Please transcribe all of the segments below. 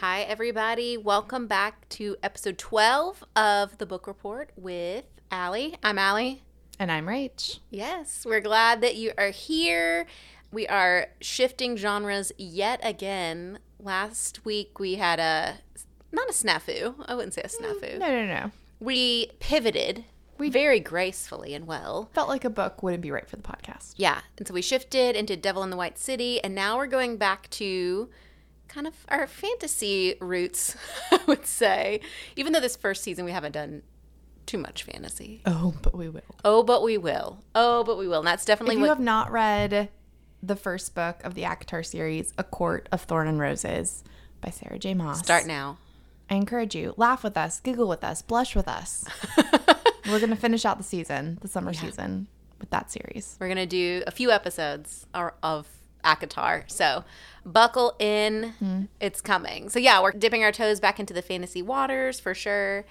Hi, everybody. Welcome back to episode 12 of the book report with Allie. I'm Allie. And I'm Rach. Yes, we're glad that you are here. We are shifting genres yet again. Last week we had a, not a snafu. I wouldn't say a mm, snafu. No, no, no. We pivoted very gracefully and well. Felt like a book wouldn't be right for the podcast. Yeah. And so we shifted into Devil in the White City. And now we're going back to kind of our fantasy roots, I would say. Even though this first season we haven't done too much fantasy. Oh, but we will. Oh, but we will. Oh, but we will. And that's definitely If you what. have not read the first book of the ACOTAR series, A Court of Thorn and Roses by Sarah J. Maas. Start now. I encourage you. Laugh with us, giggle with us, blush with us. We're going to finish out the season, the summer season, with that series. We're going to do a few episodes of ACOTAR. So buckle in. Mm-hmm. It's coming. So, yeah, we're dipping our toes back into the fantasy waters for sure.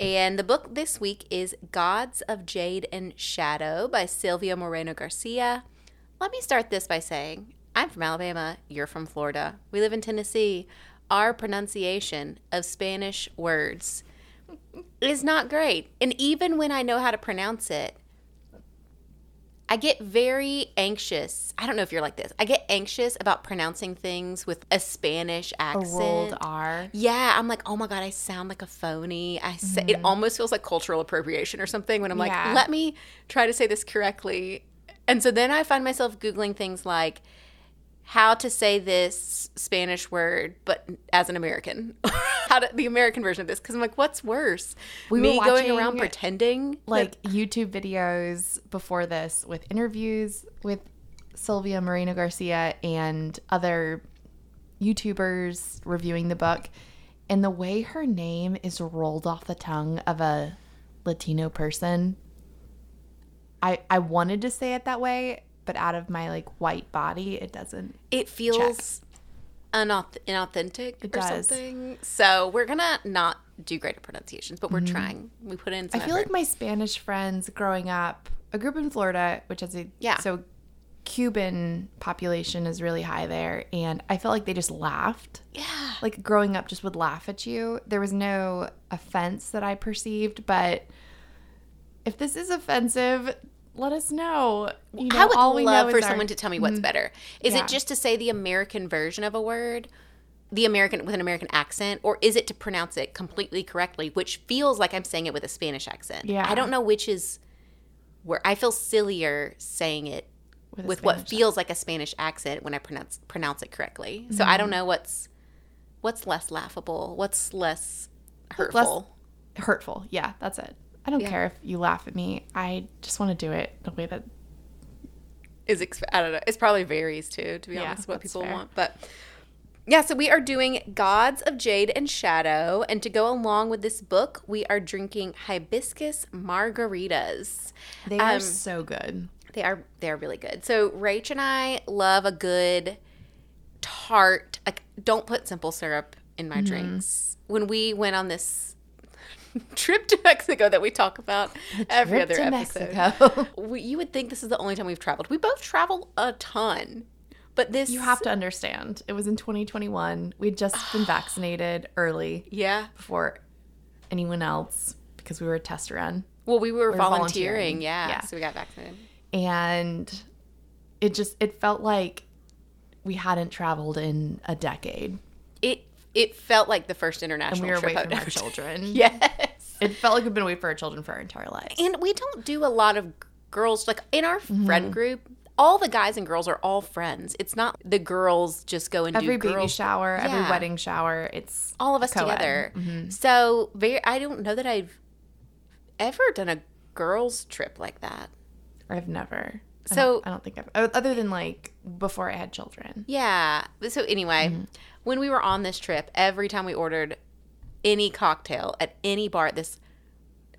And the book this week is Gods of Jade and Shadow by Silvia Moreno Garcia. Let me start this by saying I'm from Alabama. You're from Florida. We live in Tennessee. Our pronunciation of Spanish words is not great. And even when I know how to pronounce it, I get very anxious. I don't know if you're like this. I get anxious about pronouncing things with a Spanish A accent. rolled R. Yeah, I'm like, oh my god, I sound like a phony. I say, it mm. almost feels like cultural appropriation or something when I'm like, Yeah. let me try to say this correctly. And so then I find myself googling things like how to say this Spanish word, but as an American, how to the American version of this. Because I'm like, what's worse, We were me going around pretending that- Like YouTube videos before this with interviews with Silvia Moreno Garcia and other YouTubers reviewing the book. And the way her name is rolled off the tongue of a Latino person, I I wanted to say it that way, but out of my like white body, it doesn't. it feels unauth- inauthentic It or does. something. So we're gonna not do great at pronunciations, but we're trying. We put in. Some Mm-hmm. I feel like my Spanish friends growing up, a group in Florida, which has a Yeah. so Cuban population is really high there, and I felt like they just laughed. yeah, Like growing up, just would laugh at you. There was no offense that I perceived, but if this is offensive, let us know. You know, I would all we love for our- someone to tell me what's better. Is Yeah. it just to say the American version of a word? The American with an American accent, or is it to pronounce it completely correctly, which feels like I'm saying it with a Spanish accent? Yeah. I don't know which is where I feel sillier saying it with, with what feels like a Spanish accent when I pronounce pronounce it correctly. So I don't Mm-hmm. know what's what's less laughable, what's less Less- hurtful. hurtful. Yeah, that's it. I don't Yeah. care if you laugh at me. I just want to do it the way that Is exp- I don't know. It's probably varies too, to be Yeah, honest, what people fair. want. But yeah, so we are doing Gods of Jade and Shadow, and to go along with this book, we are drinking hibiscus margaritas. they are Um, so good. They are they're really good. So Rach and I love a good tart. Like don't put simple syrup in Mm-hmm. my drinks. When we went on this trip to Mexico that we talk about every other episode, we, you would think this is the only time we've traveled. We both travel a ton, but this You have to understand. It was in 2021. We'd just been vaccinated early yeah. before anyone else because we were a test run. Well, we were, were volunteering, volunteering. yeah, Yeah. so we got vaccinated. And it just it felt like we hadn't traveled in a decade. It it felt like the first And international we were trip away from our children. Yes. It felt like we've been away from our children for our entire lives. And we don't do a lot of girls like in our friend group. All the guys and girls are all friends. It's not the girls just go and every do baby girls. shower, every wedding shower, it's all of us co-ed. together. Mhm. So very, I don't know that I've ever done a girls trip like that. I've never. I So- don't, I don't think I've other than like before I had children. Yeah. So anyway, when we were on this trip, every time we ordered any cocktail at any bar at this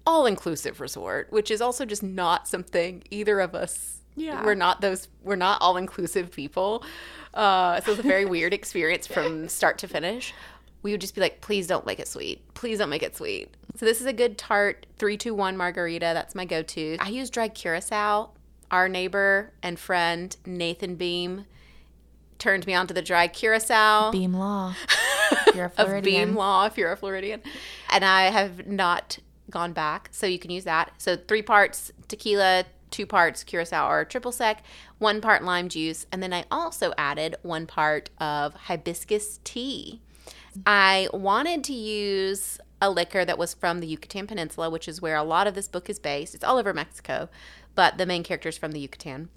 all-inclusive resort, which is also just not something either of us. Yeah. We're not those. We're not all-inclusive people. Uh, so it's a very weird experience from start to finish. We would just be like, please don't make it sweet. Please don't make it sweet. So this is a good tart three two one margarita. That's my go-to. I use dry curacao. Our neighbor and friend Nathan Beam turned me on to the dry curacao Beam Law. You're a of Floridian. Beam Law if you're a Floridian. And I have not gone back, so you can use that. So three parts tequila, two parts curacao or triple sec, one part lime juice, and then I also added one part of hibiscus tea. I wanted to use a liquor that was from the Yucatan Peninsula, which is where a lot of this book is based. It's all over Mexico, but the main character's from the Yucatan.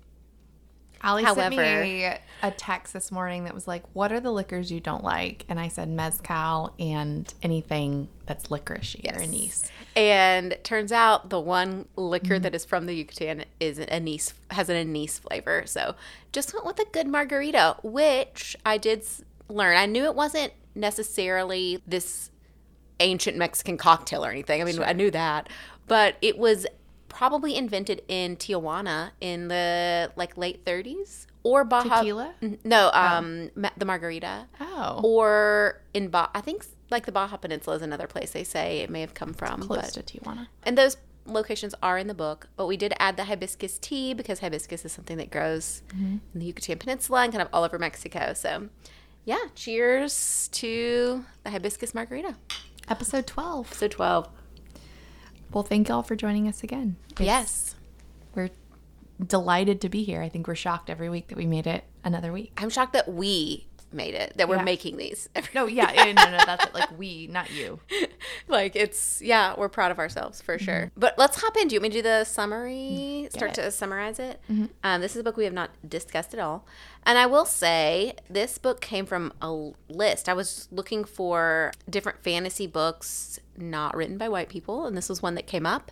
Ali sent me a text this morning that was like, "What are the liquors you don't like?" And I said mezcal and anything that's licoricey or Yes. anise. And turns out the one liquor Mm-hmm. that is from the Yucatan is an anise has an anise flavor. So just went with a good margarita, which I did learn. I knew it wasn't necessarily this ancient Mexican cocktail or anything. I mean, I knew that, but it was probably invented in Tijuana in the like late 30s or Baja. Tequila? No, um, ma- the margarita Oh, or in ba- I think like the Baja Peninsula is another place they say it may have come from. close but- to Tijuana. and those locations are in the book, but we did add the hibiscus tea because hibiscus is something that grows in the Yucatan Peninsula and kind of all over Mexico. So, yeah, cheers to the hibiscus margarita. Episode twelve. So 12. Well, thank y'all for joining us again. It's- yes. we're delighted to be here. I think we're shocked every week that we made it another week. I'm shocked that we made it, that we're Yeah. making these. No, yeah, no, no, no, that's it. Like we, not you. like it's yeah we're proud of ourselves for sure but let's hop in do you want me to do the summary start it. to summarize it um, this is a book we have not discussed at all and i will say this book came from a list i was looking for different fantasy books not written by white people and this was one that came up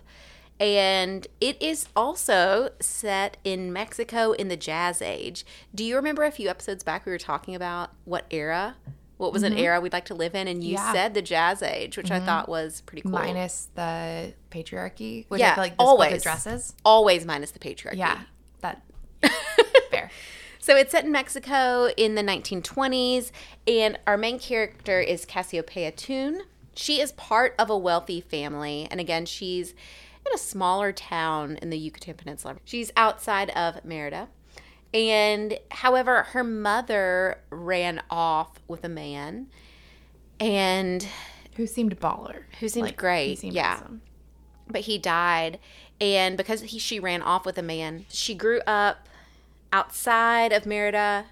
and it is also set in Mexico in the Jazz Age. Do you remember a few episodes back we were talking about what era, what was an mm-hmm. era we'd like to live in? And you Yeah. said the Jazz Age, which I mm-hmm. thought was pretty cool. Minus the patriarchy, which Yeah, I feel like this always. book addresses. Always minus the patriarchy. Yeah, that fair. So it's set in Mexico in the 1920s, and our main character is Casiopea Tun. She is part of a wealthy family, and again, she's in a smaller town in the Yucatan Peninsula. She's outside of Merida. And however, her mother ran off with a man, and Who seemed baller? Who seemed He great, seemed yeah. awesome. but he died and because he, she ran off with a man she grew up outside of merida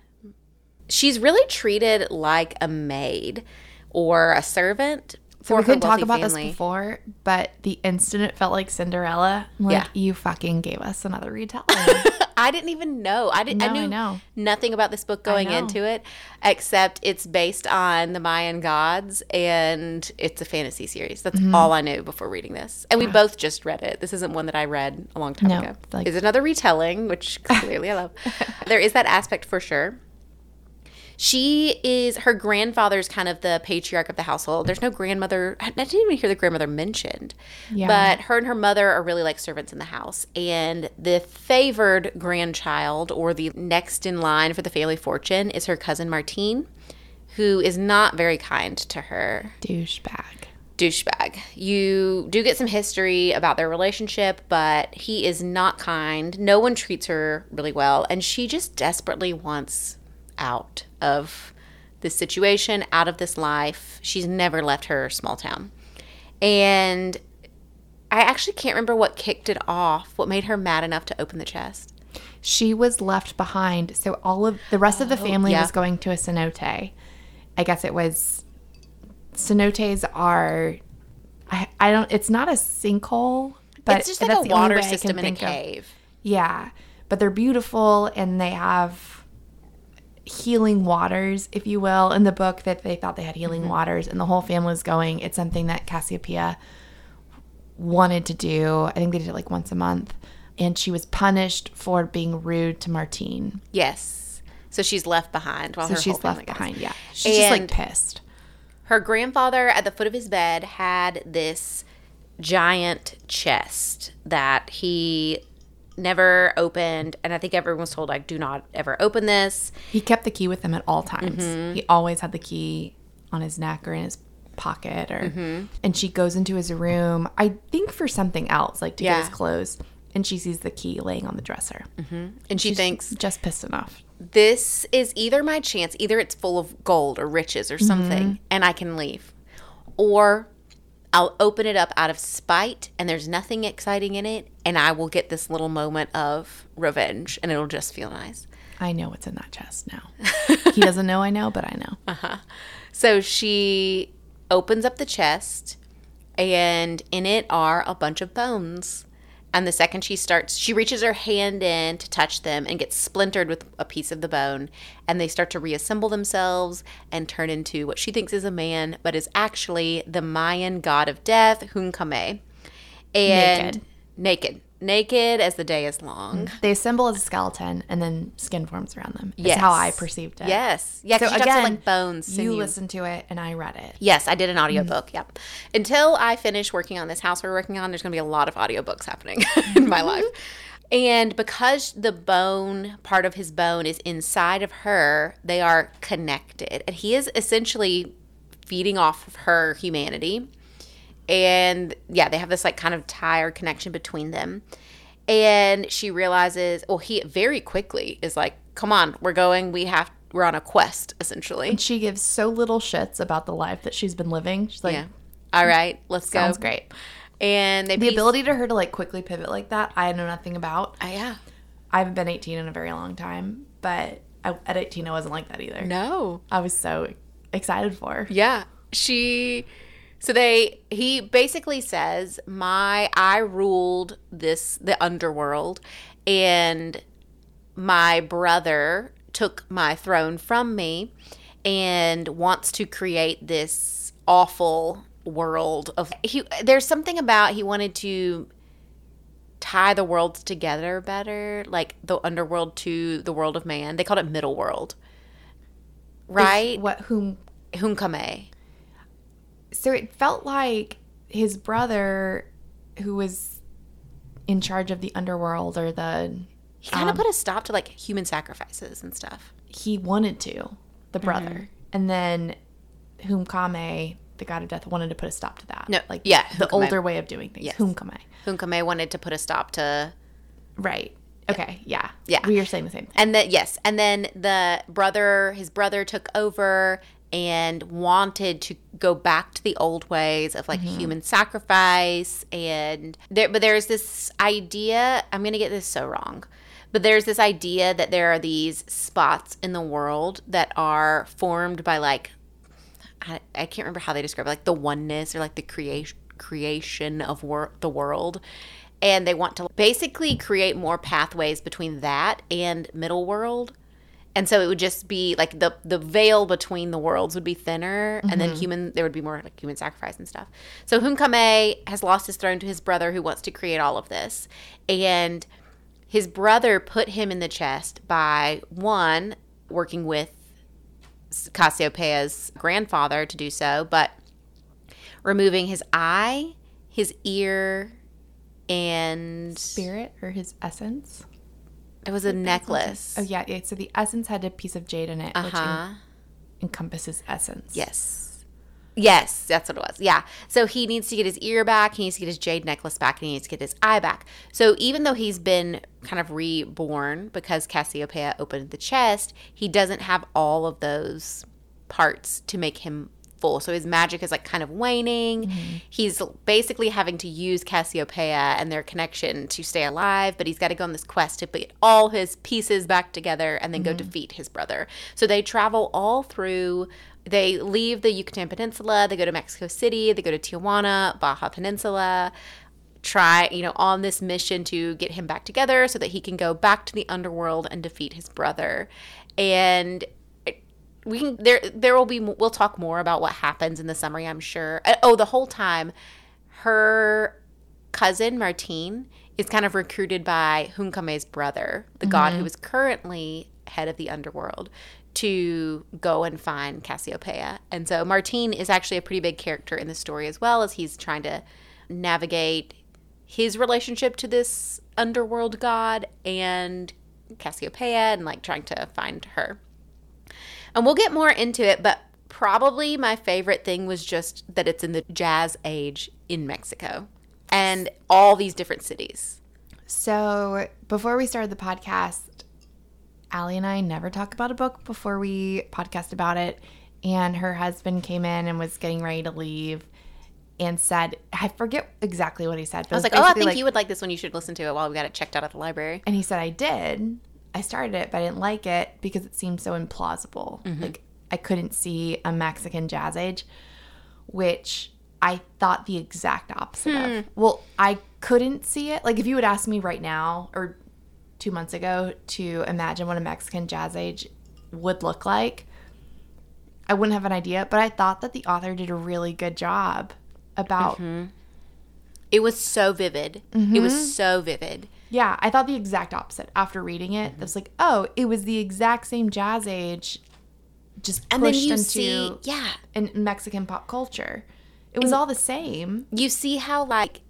she's really treated like a maid or a servant So for we couldn't talk about family. this before, but the instant it felt like Cinderella, like Yeah. you fucking gave us another retelling. I didn't even know. I didn't. No, I knew know. nothing about this book going into it, except it's based on the Mayan gods and it's a fantasy series. That's Mm-hmm. all I knew before reading this. And we both just read it. This isn't one that I read a long time No, ago. like- it's another retelling, which clearly I love. There is that aspect for sure. She is her grandfather's kind of the patriarch of the household. There's no grandmother. I didn't even hear the grandmother mentioned. Yeah. But her and her mother are really like servants in the house. And the favored grandchild or the next in line for the family fortune is her cousin Martín, who is not very kind to her Douchebag. douchebag. You do get some history about their relationship, but he is not kind. No one treats her really well, and she just desperately wants out of this situation, out of this life. She's never left her small town. And I actually can't remember what kicked it off, what made her mad enough to open the chest. She was left behind. So all of the rest of the oh, family yeah. was going to a cenote. I guess it was cenotes are I, I don't it's not a sinkhole, but it's just like a water system in a think of- cave. Yeah, but they're beautiful and they have healing waters, if you will, in the book that they thought they had healing Mm-hmm. waters, and the whole family was going. It's something that Casiopea wanted to do. I think they did it like once a month, and she was punished for being rude to Martín. Yes. So she's left behind while So her she's left goes. behind. Yeah, she's just like pissed. Her grandfather at the foot of his bed had this giant chest that he never opened and I think everyone was told like do not ever open this. He kept the key with him at all times. Mm-hmm. He always had the key on his neck or in his pocket or Mm-hmm. and she goes into his room, I think for something else, like to Yeah. get his clothes. and she sees the key laying on the dresser. And she thinks, Just pissed enough. this is either my chance, either it's full of gold or riches or something, and I can leave, or I'll open it up out of spite and there's nothing exciting in it, and I will get this little moment of revenge and it'll just feel nice. I know what's in that chest now. he doesn't know I know, but I know. Uh-huh. So she opens up the chest, and in it are a bunch of bones. And the second she starts, she reaches her hand in to touch them and gets splintered with a piece of the bone. And they start to reassemble themselves and turn into what she thinks is a man, but is actually the Mayan god of death, Hun-Kamé. And Naked. naked. Naked as the day is long. Mm-hmm. They assemble as a skeleton, and then skin forms around them. Yes, how I perceived it. Yes. Yeah, So you again, to like bones. You sinew. listened to it, and I read it. Yes, I did an audiobook. Mm-hmm. Yep. Until I finish working on this house we're working on, there's going to be a lot of audiobooks happening in my mm-hmm. life. And because the bone, part of his bone is inside of her, they are connected. And he is essentially feeding off of her humanity. And yeah, they have this like kind of tie or connection between them. And she realizes, well, he very quickly is like, come on, we're going, we have, we're on a quest, essentially. And she gives so little shits about the life that she's been living. She's like, yeah. All right, let's go. sounds great. And they The ability to her to like quickly pivot like that, I know nothing about. Uh, yeah. I haven't been 18 in a very long time, but I, at 18, I wasn't like that either. No. I was so excited for her. Yeah. She so they he basically says, My I ruled this the underworld and my brother took my throne from me and wants to create this awful world of he there's something about he wanted to tie the worlds together better like the underworld to the world of man. They called it middle world. Right? What, whom, Hun-Kamé. So it felt like his brother, who was in charge of the underworld or the, He kind of put a stop to like human sacrifices and stuff. he wanted to, the Mm-hmm. brother. And then Hun-Kamé, the god of death, wanted to put a stop to that. No, like yeah, the older way of doing things. Yes. Whom Kame. Hun-Kamé wanted to put a stop to, Right. Okay. Yeah. Yeah. We are saying the same thing. and then yes, and then the brother, his brother took over and wanted to go back to the old ways of like mm-hmm. human sacrifice and there. But there's this idea. I'm gonna get this so wrong. But there's this idea that there are these spots in the world that are formed by like I, I can't remember how they describe it, like the oneness or like the creation creation of wor- the world. And they want to basically create more pathways between that and middle world. And so it would just be like the the veil between the worlds would be thinner, and then mm-hmm. human there would be more like human sacrifice and stuff. So Hun-Kamé has lost his throne to his brother, who wants to create all of this, and his brother put him in the chest by one working with Casiopea's grandfather to do so, but removing his eye, his ear, and Spirit or his essence. It was a necklace. Oh yeah, yeah. So the essence had a piece of jade in it, which Uh en- encompasses essence. Yes. Yes, that's what it was. Yeah. So he needs to get his ear back, he needs to get his jade necklace back, and he needs to get his eye back. So even though he's been kind of reborn because Casiopea opened the chest, he doesn't have all of those parts to make him full. So his magic is like kind of waning. Mm-hmm. He's basically having to use Casiopea and their connection to stay alive, but he's got to go on this quest to put all his pieces back together and then go mm-hmm. defeat his brother. So they travel all through they leave the Yucatan Peninsula, they go to Mexico City, they go to Tijuana, Baja Peninsula, try, you know, on this mission to get him back together so that he can go back to the underworld and defeat his brother. And we can there there will be we'll talk more about what happens in the summary, I'm sure. Uh, Oh, the whole time her cousin Martín is kind of recruited by Hun-Kamé's brother, the god who is currently head of the underworld, to go and find Casiopea. And so Martín is actually a pretty big character in the story as well as he's trying to navigate his relationship to this underworld god and Casiopea and like trying to find her. And we'll get more into it, but probably my favorite thing was just that it's in the jazz age in Mexico and all these different cities. So before we started the podcast, Allie and I never talk about a book before we podcast about it. And her husband came in and was getting ready to leave and said, I forget exactly what he said. But I was it like, oh, I think you would like this one. You should listen to it while we got it checked out at the library. And he said, I did. I started it, but I didn't like it because it seemed so implausible. Mm-hmm. Like, I couldn't see a Mexican jazz age, which I thought the exact opposite Hmm. of. Well, I couldn't see it. Like, if you would ask me right now or two months ago to imagine what a Mexican jazz age would look like, I wouldn't have an idea. But I thought that the author did a really good job about Mm-hmm. It was so vivid. It Mm-hmm. was so vivid. Yeah, I thought the exact opposite after reading it. Mm-hmm. It was like, oh, it was the exact same jazz age, just And then pushed you into see, yeah, in Mexican pop culture. It was all the same. you see how like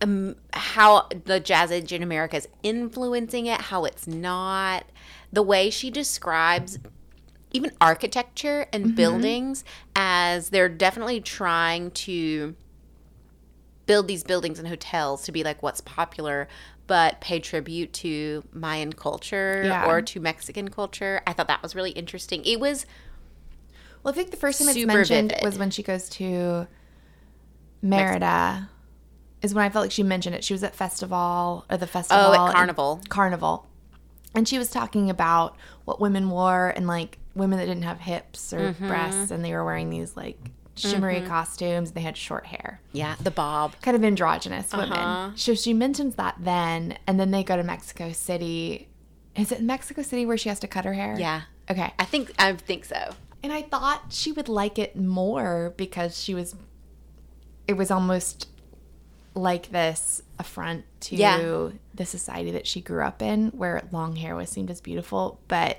um, how the jazz age in America is influencing it, how it's not. The way she describes even architecture and buildings as they're definitely trying to build these buildings and hotels to be like what's popular but pay tribute to Mayan culture Yeah. or to Mexican culture. I thought that was really interesting. It was Well, I think the first time it's mentioned vivid. was when she goes to Merida. Is when I felt like she mentioned it. She was at festival or the festival. oh at Carnival. Carnival. And she was talking about what women wore and like women that didn't have hips or Mm-hmm. breasts and they were wearing these like shimmery costumes they had short hair. Yeah, the bob. kind of androgynous Uh-huh. women. So she mentions that then, and then they go to Mexico City. Is it Mexico City where she has to cut her hair? Yeah. Okay. I think I think so. And I thought she would like it more because she was, it was almost like this affront to Yeah. the society that she grew up in where long hair was seen as beautiful. But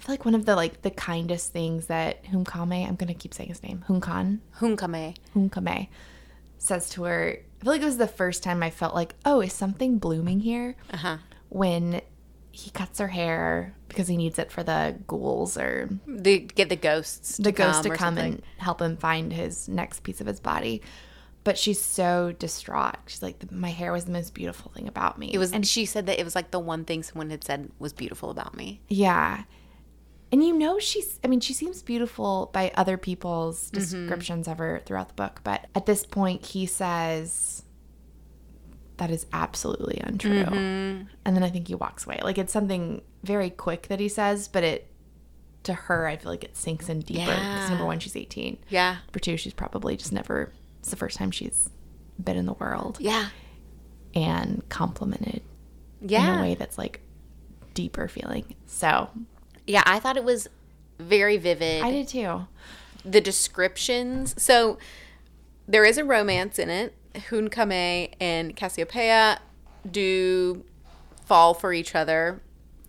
I feel like one of the like the kindest things that Humkame, I'm going to keep saying his name, Hunkan, Hun-Kamé. Hun-Kamé says to her, I feel like it was the first time I felt like, oh, is something blooming here? Uh huh. When he cuts her hair because he needs it for the ghouls or The get the ghosts. the ghost to come something. and help him find his next piece of his body. But she's so distraught. She's like, my hair was the most beautiful thing about me. It was, and she said that it was like the one thing someone had said was beautiful about me. yeah. And you know, she's, I mean, she seems beautiful by other people's Mm-hmm. descriptions of her throughout the book. But at this point, he says, that is absolutely untrue. Mm-hmm. And then I think he walks away. Like it's something very quick that he says, but it, to her, I feel like it sinks in deeper. Because Yeah. number one, she's 18. Yeah. Number two, she's probably just never, it's the first time she's been in the world Yeah. and complimented yeah. in a way that's like deeper feeling. So Yeah. I thought it was very vivid. I did too. the descriptions. So there is a romance in it. Hun-Kamé and Casiopea do fall for each other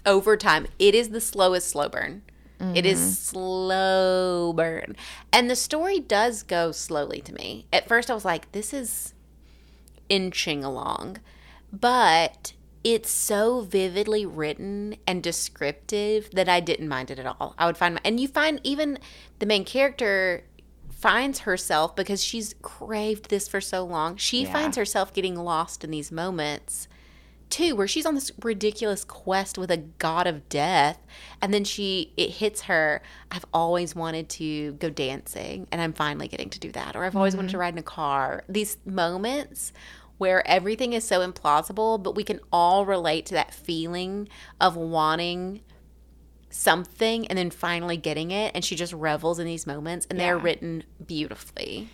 over time. It is the slowest slow burn. It is mm-hmm. slow burn. And the story does go slowly to me. At first I was like, this is inching along. But it's so vividly written and descriptive that I didn't mind it at all. I would find my, and you find even the main character finds herself because she's craved this for so long. She Yeah. finds herself getting lost in these moments too where she's on this ridiculous quest with a god of death and then she it hits her i've always wanted to go dancing and i'm finally getting to do that or i've always wanted mm-hmm. to ride in a car these moments where everything is so implausible but we can all relate to that feeling of wanting something and then finally getting it and she just revels in these moments and they're written beautifully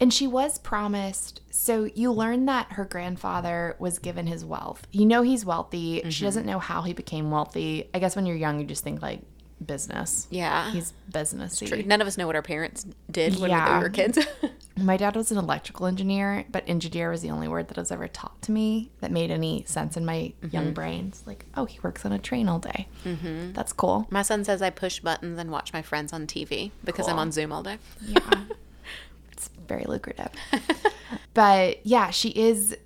And she was promised. So you learn that her grandfather was given his wealth. You know he's wealthy. Mm-hmm. She doesn't know how he became wealthy. I guess when you're young, you just think like business. yeah He's businessy. none of us know what our parents did when Yeah. we were kids My dad was an electrical engineer, but engineer was the only word that was ever taught to me that made any sense in my Mm-hmm. young brains. Like, oh, he works on a train all day. Mm-hmm. That's cool. My son says I push buttons and watch my friends on TV because I'm on Zoom all day. Yeah. it's very lucrative. but yeah, she is.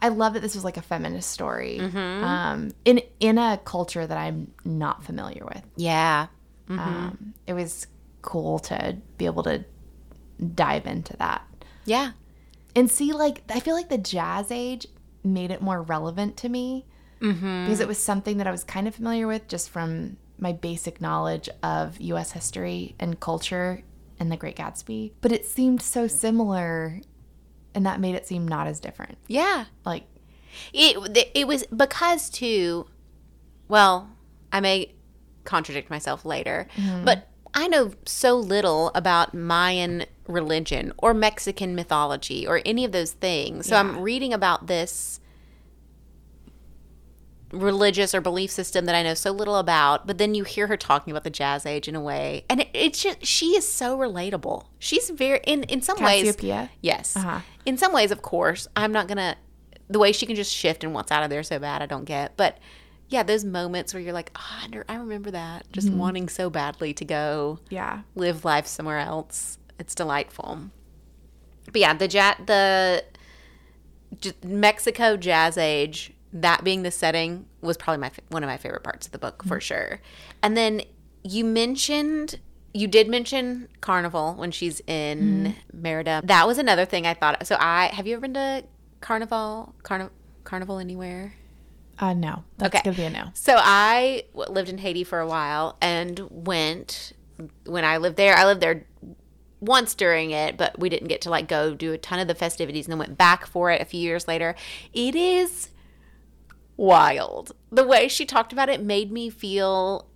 I love that this was like a feminist story Mm-hmm. um, in in a culture that I'm not familiar with. Yeah. Um, it was cool to be able to dive into that. Yeah. And see, like, I feel like the jazz age made it more relevant to me Mm-hmm. because it was something that I was kind of familiar with just from my basic knowledge of US history and culture and the Great Gatsby. But it seemed so similar, and that made it seem not as different. Yeah. Like, It it was because too. Well, I may contradict myself later, but I know so little about Mayan religion or Mexican mythology or any of those things. So I'm reading about this religious or belief system that I know so little about, but then you hear her talking about the jazz age in a way, and it, it's just she is so relatable. She's very in in some ways. Casiopea? Yes. Uh-huh. In some ways, of course, I'm not gonna the way she can just shift and wants out of there so bad. I don't get, but yeah, those moments where you're like, oh, I I remember that, just Mm-hmm. wanting so badly to go yeah. live life somewhere else. It's delightful. But yeah, the ja- the j- Mexico Jazz Age, that being the setting, was probably my one of my favorite parts of the book for sure. And then you mentioned you did mention Carnival when she's in Merida. That was another thing I thought. So I have you ever been to Carnival Carni- Carnival anywhere? Uh, no. That's Okay. to be a no. So I w- lived in Haiti for a while and went when I lived there. I lived there once during it, but we didn't get to like go do a ton of the festivities and then went back for it a few years later. It is wild. The way she talked about it made me feel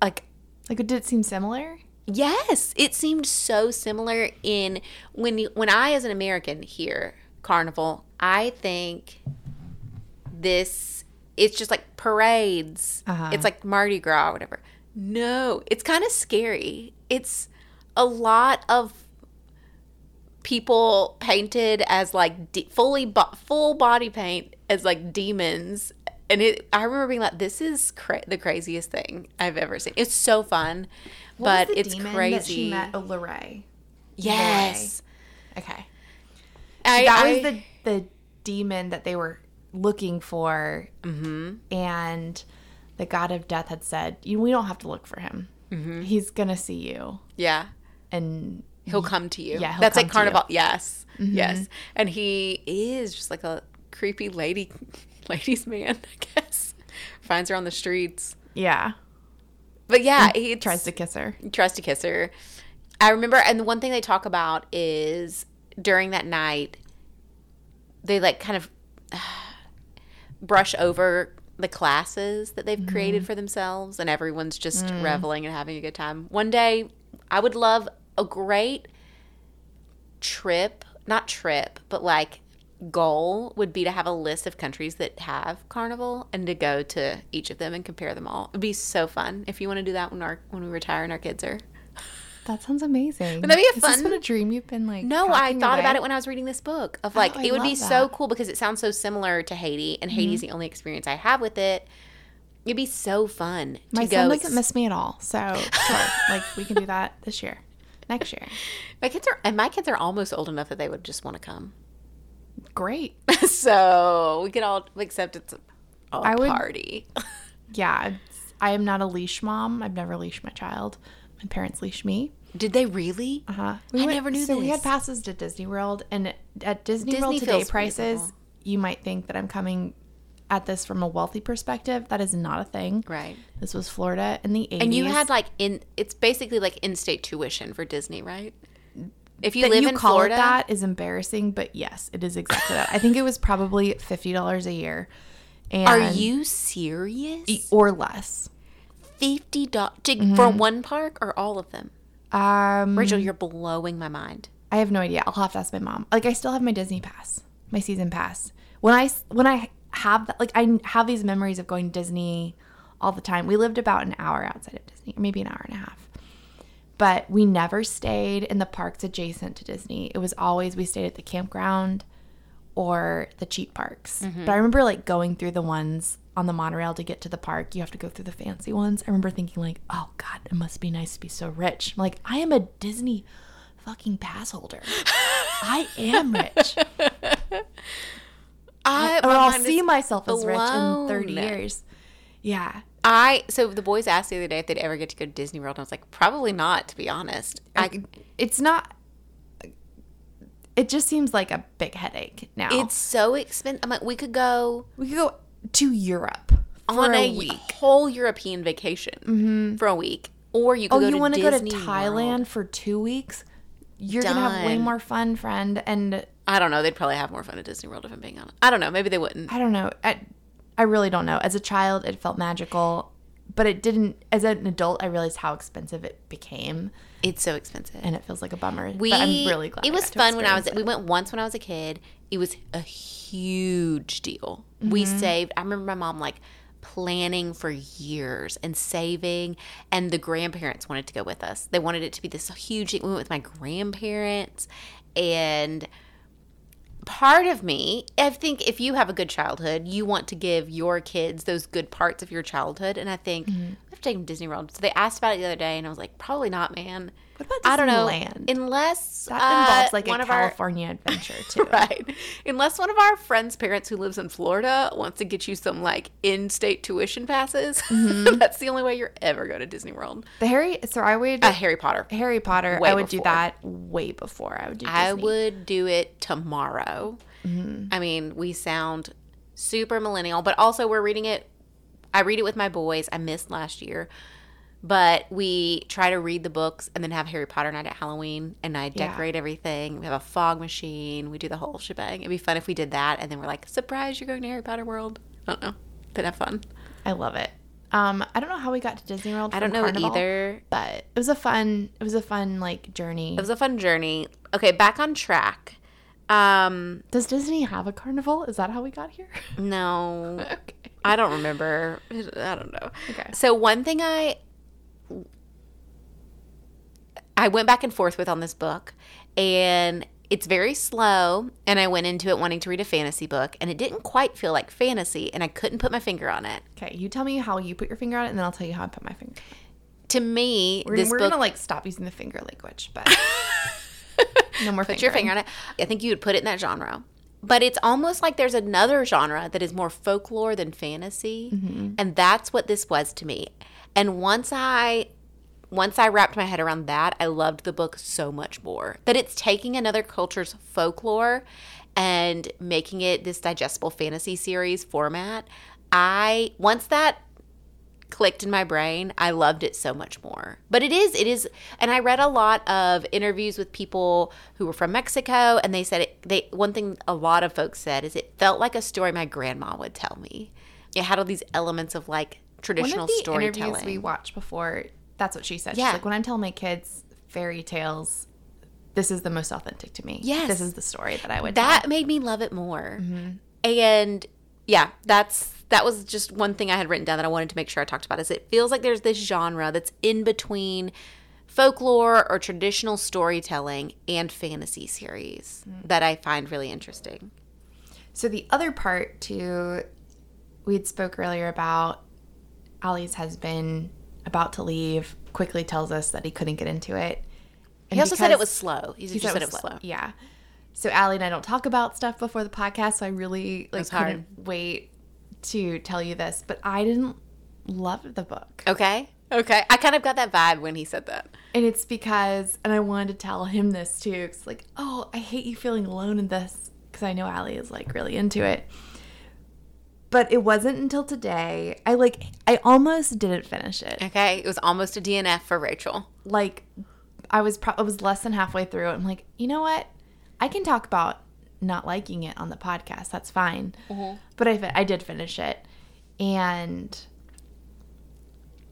like Like, did it seem similar? Yes, it seemed so similar in when you, when I as an American hear carnival, I think this it's just like parades. Uh-huh. It's like Mardi Gras or whatever. No, it's kind of scary. It's a lot of people painted as like de- fully bo- full body paint as like demons and it i remember being like this is cra- the craziest thing i've ever seen it's so fun but What the it's crazy That she met? Lorraine. yes Okay. I, that I- was the the demon that they were looking for, Mm-hmm. and the god of death had said, "You, we don't have to look for him. Mm-hmm. He's gonna see you, yeah and he'll come to you Yeah, he'll that's like to you. Mm-hmm. carnival yes yes and he is just like a creepy lady ladies man i guess finds her on the streets yeah, but yeah he tries to kiss her. tries to kiss her. I remember, and the one thing they talk about is during that night, they like kind of brush over the classes that they've created for themselves, and everyone's just reveling and having a good time. One day, I would love a great trip, not trip, but like goal would be to have a list of countries that have carnival and to go to each of them and compare them all. It'd be so fun if you want to do that when our when we retire and our kids are. That sounds amazing. Would that be a this fun- been a dream you've been like? No, I thought about it when I was reading this book of like Oh, it would be love so. Mm-hmm. cool because it sounds so similar to Haiti and Haiti's the only experience I have with it. It'd be so fun to My go. son doesn't miss me at all, so sure, like we can do that this year, next year. my kids are and my kids are almost old enough that they would just want to come. Great. so we could all except it's a, a I would- party. Yeah, I am not a leash mom. I've never leashed my child. My parents leash me. Did they really? Uh huh. I never knew So we had passes to Disney World, and at Disney, Disney World today prices, reasonable. you might think that I'm coming at this from a wealthy perspective. That is not a thing. Right. This was Florida in the 80s. And you had like in it's basically like in-state tuition for Disney, right? If you that live you in call Florida, it that is embarrassing, but yes, it is exactly that. I think it was probably fifty dollars a year. And are you serious? or less? Fifty dollars for Mm-hmm. one park or all of them? Um, Rachel, you're blowing my mind. I have no idea. I'll have to ask my mom. Like I still have my Disney pass, my season pass. When I when I have that, like I have these memories of going to Disney all the time. We lived about an hour outside of Disney, maybe an hour and a half. But we never stayed in the parks adjacent to Disney. It was always we stayed at the campground or the cheap parks. Mm-hmm. But I remember like going through the ones on the monorail to get to the park. You have to go through the fancy ones. I remember thinking like, "Oh god, it must be nice to be so rich." I'm like, I am a Disney fucking pass holder. I am rich. I, or I'll see myself as rich in 30 years. Yeah. I so the boys asked the other day if they'd ever get to go to Disney World. And I was like, probably not, to be honest. I It's not it just seems like a big headache now. It's so expensive. I'm like, we could go we could go to Europe for on a, a week. whole European vacation mm-hmm. for a week, or you could Oh, go you want to go to Thailand World. for two weeks? You're gonna have way more fun, friend. And I don't know. They'd probably have more fun at Disney World if I'm being honest. I don't know. Maybe they wouldn't. I don't know. I, I really don't know. As a child, it felt magical, but it didn't. As an adult, I realized how expensive it became, It's so expensive. and it feels like a bummer. We, but I'm really glad. It was fun when I was. experience We went once when I was a kid. It was a huge deal. We mm-hmm. saved. I remember my mom like planning for years and saving, and the grandparents wanted to go with us. They wanted it to be this huge. We went with my grandparents, and part of me, I think if you have a good childhood, you want to give your kids those good parts of your childhood. And I think Mm-hmm. we have to take them to Disney World. So they asked about it the other day, and I was like, probably not, man. What about I don't know. Disneyland? Unless That uh, involves like one a of our California adventure too. right, unless one of our friends' parents who lives in Florida wants to get you some like in-state tuition passes. Mm-hmm. That's the only way you're ever going to Disney World. The Harry. So I would Uh, Harry Potter. Harry Potter. way I would do that way before I would do. Disney. I would do it tomorrow. Mm-hmm. I mean, we sound super millennial, but also we're reading it. I read it with my boys. I missed last year, but we try to read the books and then have Harry Potter night at Halloween, and I Yeah. decorate everything. We have a fog machine. We do the whole shebang. It'd be fun if we did that, and then we're like, surprise, you're going to Harry Potter World. I don't know, but have fun. I love it. Um, I don't know how we got to Disney World. I don't know Carnival, either. but it was a fun. It was a fun like journey. It was a fun journey. Okay, back on track. Um, Does Disney have a carnival? Is that how we got here? no, okay. I don't remember. I don't know. Okay. So one thing I I went back and forth with on this book and it's very slow and I went into it wanting to read a fantasy book and it didn't quite feel like fantasy and I couldn't put my finger on it. Okay, you tell me how you put your finger on it, and then I'll tell you how I put my finger. To me, We're, this we're book gonna like stop using the finger language, but no more. put your finger on it. I think you would put it in that genre. But it's almost like there's another genre that is more folklore than fantasy. Mm-hmm. And that's what this was to me. And once I once I wrapped my head around that, I loved the book so much more. That it's taking another culture's folklore and making it this digestible fantasy series format. I once that clicked in my brain, I loved it so much more. But it is, it is, and I read a lot of interviews with people who were from Mexico, and they said it, they one thing a lot of folks said is it felt like a story my grandma would tell me. It had all these elements of like one traditional of the storytelling. interviews we watched before, that's what she said. She's Yeah. like, when I'm telling my kids fairy tales, this is the most authentic to me. Yes. this is the story that I would. that made me love it more. Mm-hmm. And yeah, that's that was just one thing I had written down that I wanted to make sure I talked about. Is it feels like there's this genre that's in between folklore or traditional storytelling and fantasy series mm-hmm. that I find really interesting. So the other part too, we had spoke earlier about Ali's husband about to leave. Quickly tells us that he couldn't get into it. He also said it was slow. He, He just said it was was slow. Yeah. So Allie and I don't talk about stuff before the podcast, so I really like couldn't wait to tell you this. But I didn't love the book, Okay. Okay. I kind of got that vibe when he said that. and it's because, and I wanted to tell him this too. It's like, oh, I hate you feeling alone in this because I know Allie is like really into it. But it wasn't until today. I like, I almost didn't finish it. Okay. It was almost a DNF for Rachel. like I was pro- I was less than halfway through it. I'm like, you know what? I can talk about not liking it on the podcast. That's fine. Mm-hmm. But I fi- I did finish it, and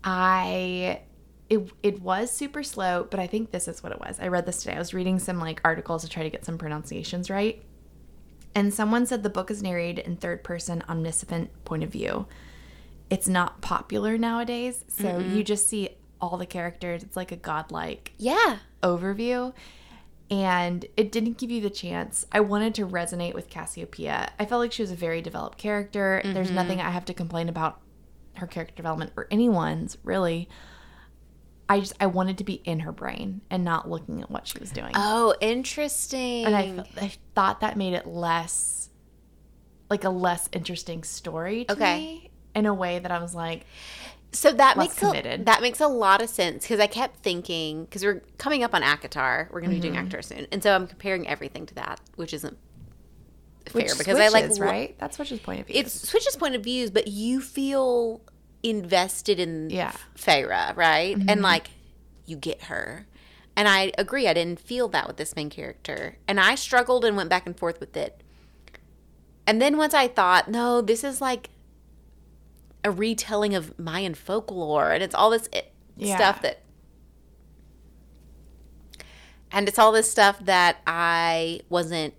I it it was super slow. But I think this is what it was. I read this today. I was reading some like articles to try to get some pronunciations right. And someone said the book is narrated in third person omniscient point of view. It's not popular nowadays, so you just see all the characters. It's like a godlike Yeah. overview. And it didn't give you the chance. I wanted to resonate with Casiopea. I felt like she was a very developed character. There's mm-hmm. nothing I have to complain about her character development or anyone's really. I just I wanted to be in her brain and not looking at what she was doing. Oh, interesting. and I I thought that made it less like a less interesting story to Okay. me in a way that I was like, So that makes committed. a, that makes a lot of sense because I kept thinking because we're coming up on ACOTAR, we're going to be Mm-hmm. doing ACOTAR soon, and so I'm comparing everything to that, which isn't fair Which because I like right. That's Switch's point of view. It's switches point of views, but you feel invested in Yeah. Feyre, right? And mm-hmm. like you get her. And I agree, I didn't feel that with this main character. And I struggled and went back and forth with it. And then once I thought, no, this is like a retelling of Mayan folklore and it's all this it, Yeah. stuff that and it's all this stuff that I wasn't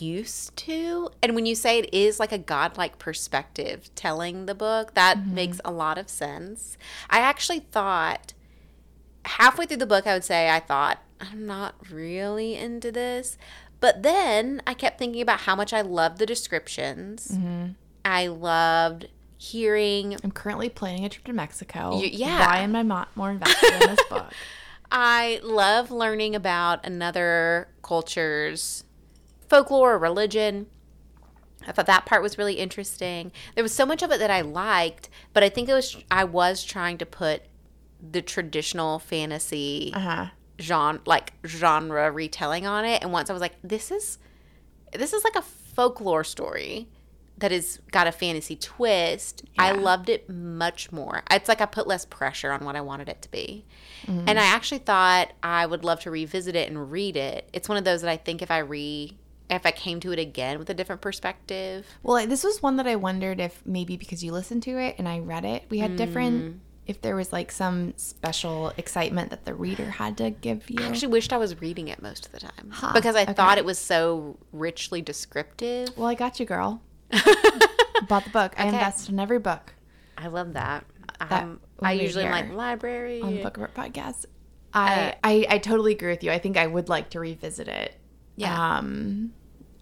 used to. And when you say it is like a godlike perspective telling the book, that mm-hmm. makes a lot of sense. I actually thought halfway through the book, I would say I thought, I'm not really into this. But then I kept thinking about how much I loved the descriptions. Mm-hmm. I loved hearing I'm currently planning a trip to Mexico. You- yeah. Why am I mo- more invested in this book? I love learning about another culture's folklore or religion. I thought that part was really interesting. There was so much of it that I liked, but I think it was I was trying to put the traditional fantasy Uh huh. genre like genre retelling on it and once I was like this is this is like a folklore story that has got a fantasy twist. I loved it much more. It's like I put less pressure on what I wanted it to be. Mm-hmm. And I actually thought I would love to revisit it and read it. It's one of those that I think if I re if I came to it again with a different perspective. Well, this was one that I wondered if maybe because you listened to it and I read it, we had Mm. different. If there was like some special excitement that the reader had to give you. I actually wished I was reading it most of the time Huh, because I thought it was so richly descriptive. well, I got you, girl. Bought the book. I Okay. invested in every book I love that. That Um, I usually am like library. on the Book Report podcast. Uh, I, I I totally agree with you. I think I would like to revisit it. Yeah. Um,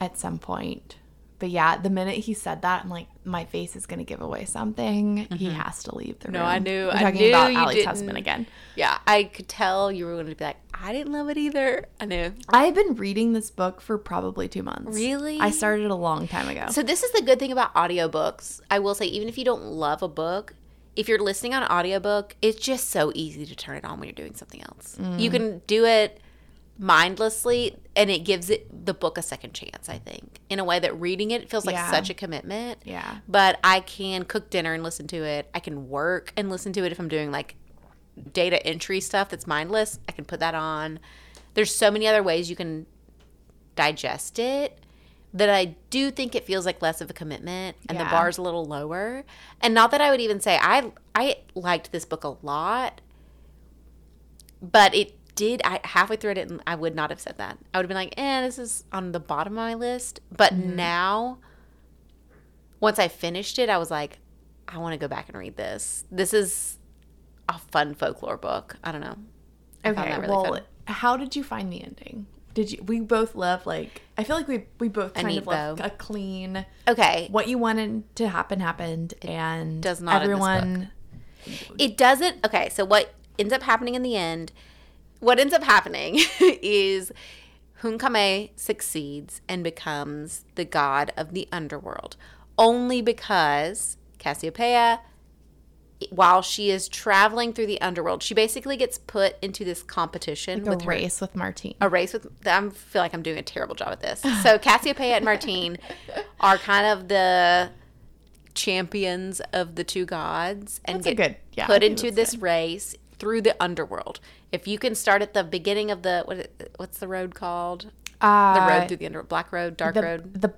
at some point. But yeah, the minute he said that, I'm like, my face is gonna give away something. He has to leave the room. Mm-hmm. No, I knew- We're I talking knew about didn't. husband again. Yeah, I could tell you were going to be like, I didn't love it either. I knew. I've been reading this book for probably two months. Really? I started a long time ago. So this is the good thing about audiobooks. I will say even if you don't love a book, if you're listening on audiobook, it's just so easy to turn it on when you're doing something else. Mm. You can do it mindlessly and it gives it the book a second chance, I think. In a way that reading it feels like Yeah. such a commitment. Yeah. But I can cook dinner and listen to it. I can work and listen to it if I'm doing like data entry stuff that's mindless. I can put that on. There's so many other ways you can digest it that I do think it feels like less of a commitment and the Yeah. bar's a little lower. And not that I would even say I I liked this book a lot, but it did I halfway through it and I would not have said that. I would have been like, "Eh, this is on the bottom of my list." But Mm-hmm. now once I finished it, I was like, I want to go back and read this. This is a fun folklore book. I don't know. I found okay. that really well, fun. how did you find the ending? Did you? We both love like. I feel like we we both kind of love a clean. Okay. What you wanted to happen happened, and does not in this book. everyone. It doesn't. Okay, so what ends up happening in the end? What ends up happening is Hun-Kamé succeeds and becomes the god of the underworld, only because Casiopea, while she is traveling through the underworld, she basically gets put into this competition The with her race with Martín. a race with I feel like I'm doing a terrible job at this. So Casiopea and Martín are kind of the champions of the two gods and That's get good- yeah, put into this race through the underworld. If you can start at the beginning of the what what's the road called? The Uh, road through the underworld, black road, dark the, road. The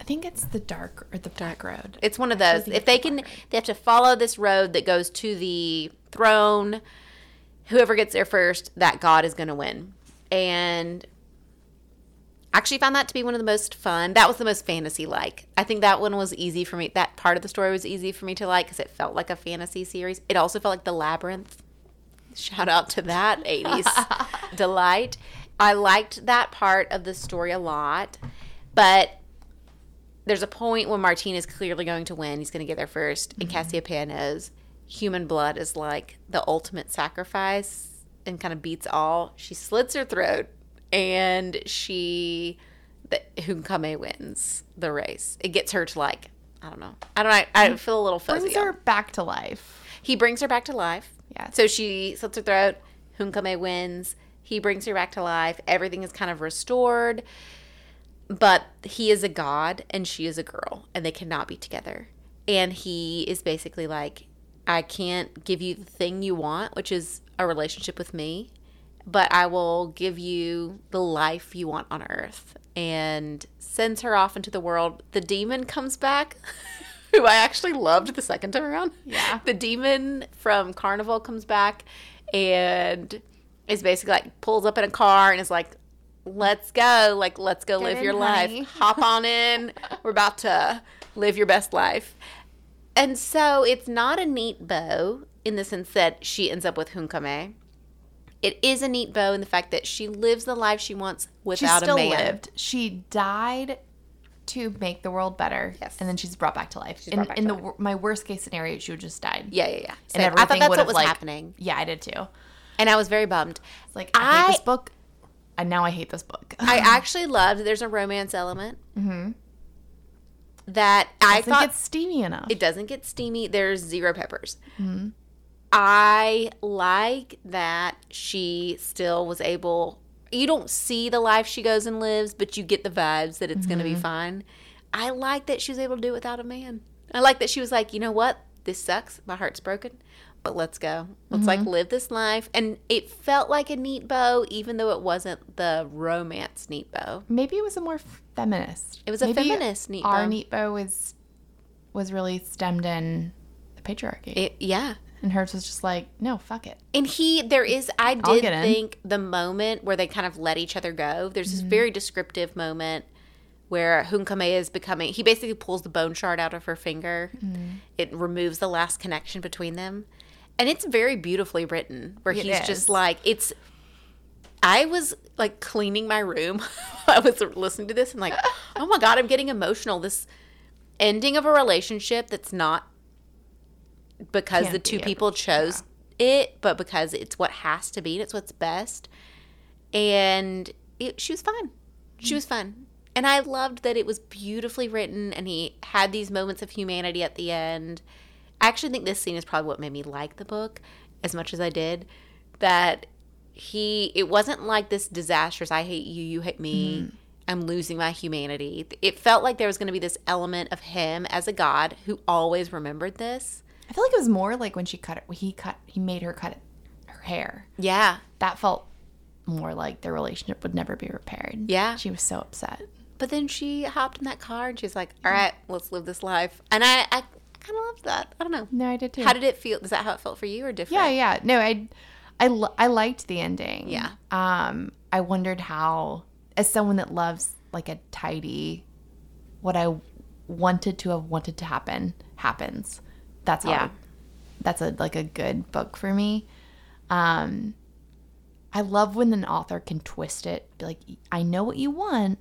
I think it's the dark or the dark road. It's one of those. If they the can, black they have to follow this road that goes to the throne. Whoever gets there first, that god is going to win. And actually found that to be one of the most fun. That was the most fantasy like. I think that one was easy for me. That part of the story was easy for me to like because it felt like a fantasy series. It also felt like the labyrinth. Shout out to that 80s delight. I liked that part of the story a lot, but there's a point when Martín is clearly going to win. He's going to get there 1st and mm-hmm. Casiopea knows human blood is like the ultimate sacrifice and kind of beats all. She slits her throat, and she, the Hun-Kamé wins the race. It gets her to like I don't know. I don't. I, I feel a little fuzzy. Brings her back to life. He brings her back to life. Yeah. So she slits her throat. Hun-Kamé wins. He brings her back to life. Everything is kind of restored. But he is a god and she is a girl, and they cannot be together. And he is basically like, I can't give you the thing you want, which is a relationship with me, but I will give you the life you want on earth. And sends her off into the world. The demon comes back, who I actually loved the second time around. Yeah. The demon from Carnival comes back and is basically like pulls up in a car and is like, let's go. Like, let's go live in, your honey." life. Hop on in. We're about to live your best life. And so it's not a neat bow in the sense that she ends up with Hun-Kamé. It is a neat bow in the fact that she lives the life she wants She without still a man. lived. She died to make the world better. Yes. And then she's brought back to life. in back in to the wor- my worst case scenario, she would just died. Yeah, yeah, yeah. And Same. I everything thought that's would what was like happening. Yeah, I did too. And I was very bummed. It's like I, hate this book. And now I hate this book. I actually loved there's a romance element. Mm-hmm. That I Doesn't thought get steamy enough. It doesn't get steamy. There's zero peppers. Mm-hmm. I like that she still was able. You don't see the life she goes and lives, but you get the vibes that it's going to be mm-hmm. fine. I like that she was able to do it without a man. I like that she was like, you know what? This sucks. My heart's broken, but let's go. Let's like mm-hmm. live this life. And it felt like a neat bow, even though it wasn't the romance neat bow. Maybe it was a more feminist. It was a Maybe feminist neat Our bow. neat bow was was really stemmed in the patriarchy, It, yeah. And hers was just like, no, fuck it. And he, there is, I did think the moment where they kind of let each other go, there's Mm-hmm. this very descriptive moment where Hun-Kamé is becoming, he basically pulls the bone shard out of her finger. Mm-hmm. It removes the last connection between them. And it's very beautifully written, where It he's is. just like, it's, I was like cleaning my room. I was listening to this and like, oh my God, I'm getting emotional. This ending of a relationship that's not because Can't the two be people chose it, but because it's what has to be and it's what's best. And it, she was fine. She mm-hmm. was fun. And I loved that it was beautifully written and he had these moments of humanity at the end. I actually think this scene is probably what made me like the book as much as I did. That he, it wasn't like this disastrous, I hate you, you hate me, mm-hmm. I'm losing my humanity. It felt like there was going to be this element of him as a god who always remembered this. I feel like it was more like when she cut it. He cut. He made her cut it, her hair. Yeah. That felt more like their relationship would never be repaired. Yeah. She was so upset. But then she hopped in that car and she's like, all right, let's live this life. And I, I kind of loved that. I don't know. No, I did too. How did it feel? Is that how it felt for you or different? Yeah, yeah. No, I, I, I liked the ending. Yeah. Um, I wondered how, as someone that loves like a tidy, what I wanted to have wanted to happen happens. That's. Yeah. That's a like a good book for me. Um, I love when an author can twist it. Be like, I know what you want.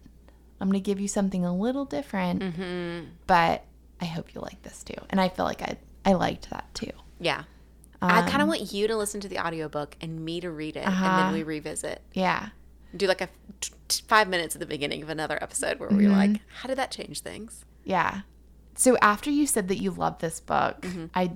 I'm gonna give you something a little different, Mm-hmm. but I hope you like this too. And I feel like I I liked that too. Yeah. I Um, kind of want you to listen to the audiobook and me to read it and Uh-huh. then we revisit. Yeah. Do like a t- t- five minutes at the beginning of another episode where we're Mm-hmm. like, how did that change things? Yeah. So after you said that you love this book, Mm-hmm. I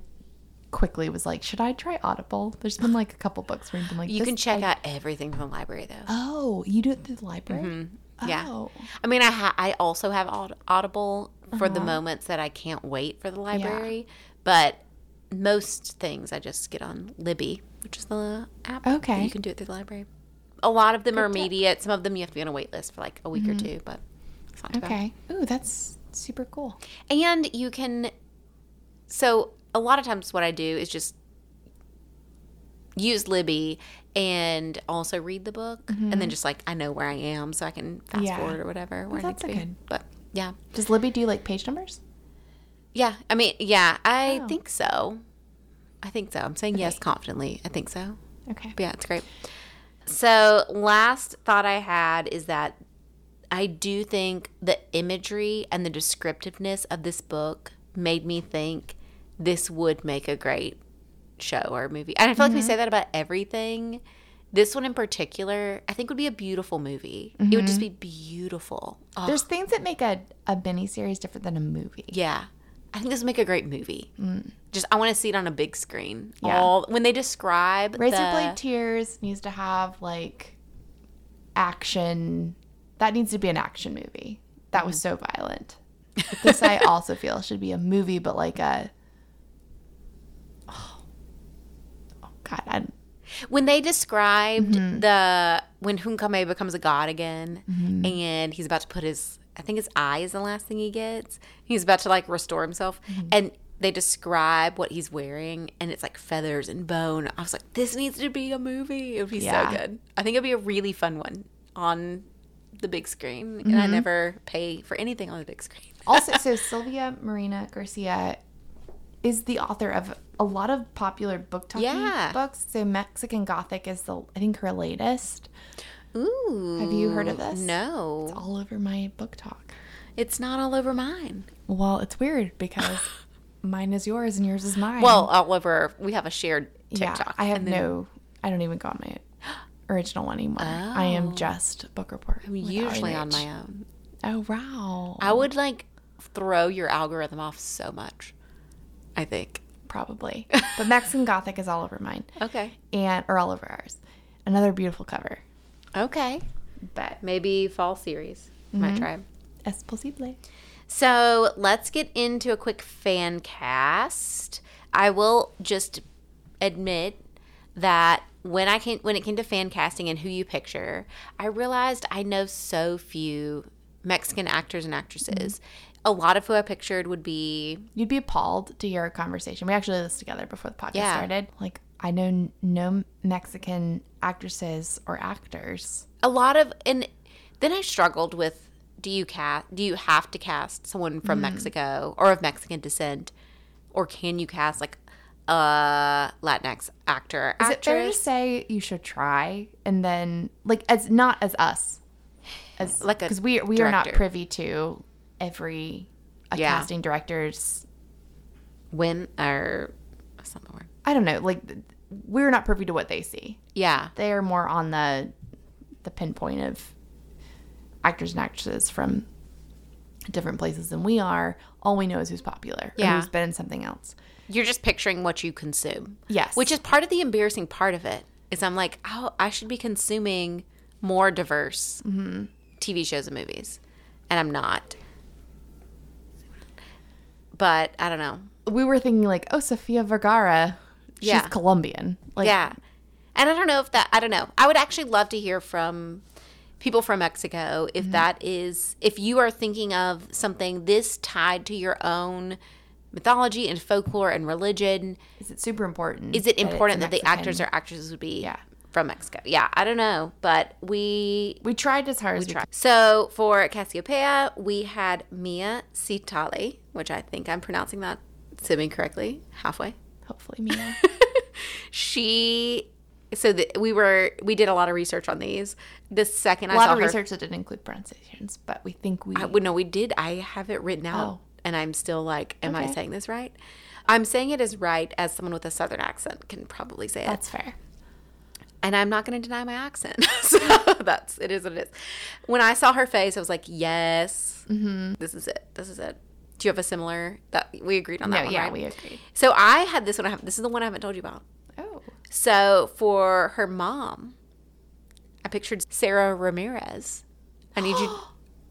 quickly was like, should I try Audible? There's been like a couple books where I've been like, You can check I- out everything from the library though. Oh, you do it through the library? Yeah. Oh. I mean, I ha- I also have Aud- Audible for Uh-huh. the moments that I can't wait for the library, but most things I just get on Libby, which is the app. Okay. you can do it through the library. A lot of them are Good tip. immediate. Some of them you have to be on a wait list for like a week or two, but it's not too bad. Okay. Ooh, that's super cool. And you can. So a lot of times, what I do is just use Libby and also read the book, and then just like I know where I am, so I can fast Mm-hmm. Yeah. forward or whatever where I need that's to good- But yeah, Does Libby do like page numbers? yeah. I mean, yeah. I Oh. think so. I think so. I'm saying yes confidently. I think so. Okay. But yeah, it's great. So, last thought I had is that I do think the imagery and the descriptiveness of this book made me think this would make a great show or movie. And I feel like we say that about everything. This one in particular, I think would be a beautiful movie. It would just be beautiful. Oh, There's things that make a, a mini series different than a movie. yeah. I think this would make a great movie. Just I want to see it on a big screen. Mm. Yeah. All when they describe Razor the, Blade Tears needs to have like action. That needs to be an action movie. That was so violent. This I also feel should be a movie, but like a. Oh, oh God, I, when they described Mm-hmm. the when Hun-Kamé becomes a god again and he's about to put his I think his eye is the last thing he gets. He's about to like restore himself Mm-hmm. and they describe what he's wearing and it's like feathers and bone. I was like, this needs to be a movie. It would be Yeah. so good. I think it'd be a really fun one on the big screen. And Mm-hmm. I never pay for anything on the big screen. also, so Silvia Moreno-Garcia is the author of a lot of popular book talking Yeah. books. So Mexican Gothic is the I think her latest. Ooh. Have you heard of this? No. It's all over my BookTok. It's not all over mine. Well, it's weird because mine is yours and yours is mine. Well, all over we have a shared TikTok. Yeah, I have no. I don't even go on my original one anymore. I am Oh. just book report. I'm usually on my own. Oh wow! I would like throw your algorithm off so much. I think. probably, but Mexican Gothic is all over mine, Okay. and or all over ours. Another beautiful cover, Okay. but Maybe fall series. Might mm-hmm. try. es posible. So let's get into a quick fan cast. I will just admit that when I came when it came to fan casting and who you picture, I realized I know so few Mexican actors and actresses. A lot of who I pictured would be You'd be appalled to hear a conversation. We actually did this together before the podcast Yeah. started. Like I know no Mexican actresses or actors. a lot of and then I struggled with do you cast do you have to cast someone from mm-hmm. Mexico or of Mexican descent or can you cast like a Latinx actor Is it fair to say you should try and then like as not as us as Like because we we are not privy to every a Yeah. casting director's when or that's not the word I don't know like we're not privy to what they see. yeah They are more on the the pinpoint of actors and actresses from different places than we are. All we know is who's popular or Yeah. who's been in something else. You're just picturing what you consume Yes. which is part of the embarrassing part of it is I'm like oh I should be consuming more diverse Mm-hmm. TV shows and movies and I'm not but I don't know we were thinking like, oh, Sofia Vergara, she's Yeah. Colombian. Like, yeah. And I don't know if that, I don't know. I would actually love to hear from people from Mexico if that is, if you are thinking of something this tied to your own mythology and folklore and religion, is it super important? is it that a important that the actors or actresses would be Yeah. from Mexico? Yeah, I don't know. But we, We tried as hard as we tried. could. So for Casiopea, we had Mia Xitlali, which I think I'm pronouncing that semi correctly, halfway. Hopefully, Mia. she so the, we were we did a lot of research on these the second a i lot saw of her research that didn't include pronunciations, but we think we. I, well, no we did i have it written out Oh. And i'm still like am i saying this right i'm saying it as right as someone with a southern accent can probably say it that's fair. and i'm not going to deny my accent so that's it is what it is when i saw her face i was like yes Mm-hmm. this is it this is it do you have a similar that we agreed on that No, one yeah, right? we agreed. so i had this one i have this is the one i haven't told you about Oh, So for her mom, I pictured Sara Ramirez. I need you.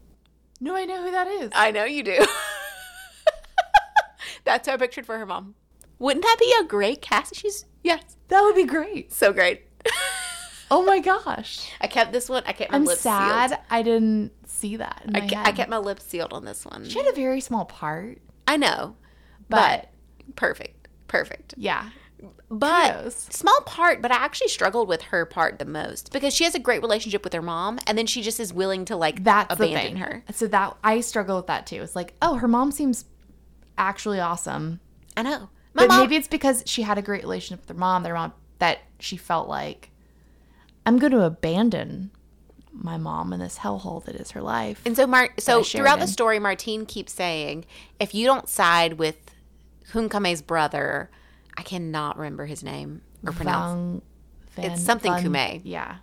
no, I know who that is. I know you do. That's how I pictured for her mom. Wouldn't that be a great cast? She's yes, that would be great. so great. Oh my gosh, I kept this one. I kept my I'm lips sad sealed. I didn't see that. I, ke-. I kept my lips sealed on this one. She had a very small part, I know, but, but perfect, perfect. yeah, But Kudos. small part, but I actually struggled with her part the most because she has a great relationship with her mom, and then she just is willing to like that's the abandon her. So that I struggle with that too. It's like, oh, her mom seems actually awesome, I know. My but mom, maybe it's because she had a great relationship with her mom. Their mom that she felt like I'm going to abandon my mom in this hellhole that is her life. And so, Mar- so throughout the story, Martín keeps saying, if you don't side with Hun-Kamé's brother, I cannot remember his name or pronounce. Van- It's something Van- Kume. Yeah.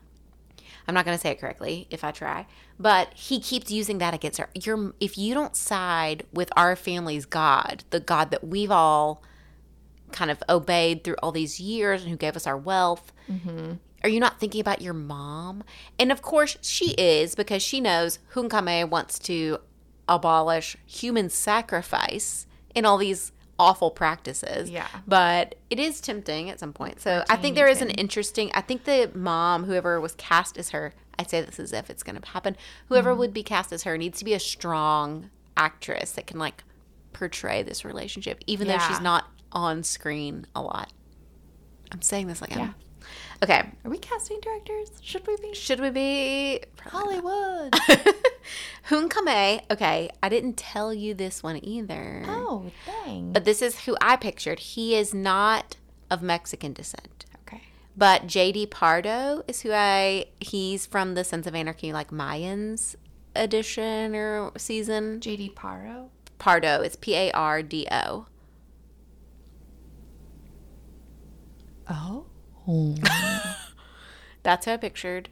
I'm not going to say it correctly if I try, but he keeps using that against her. You're, if you don't side with our family's God, the God that we've all kind of obeyed through all these years and who gave us our wealth, mm-hmm. are you not thinking about your mom? And of course, she is because she knows Hun-Kamé wants to abolish human sacrifice in all these awful practices. Yeah. But it is tempting at some point. So I think there is an interesting, I think the mom, whoever was cast as her, I'd say this as if it's going to happen, whoever Mm-hmm. would be cast as her needs to be a strong actress that can like portray this relationship, even though she's not on screen a lot. I'm saying this like Yeah. I'm. Okay. Are we casting directors? Should we be? Should we be Hollywood. Hun-Kamé? Okay, I didn't tell you this one either. oh, dang. But this is who I pictured. He is not of Mexican descent. okay. But JD Pardo is who I he's from the Sons of Anarchy like Mayans edition or season. JD Pardo? Pardo, it's P A R D O. Oh. That's how I pictured.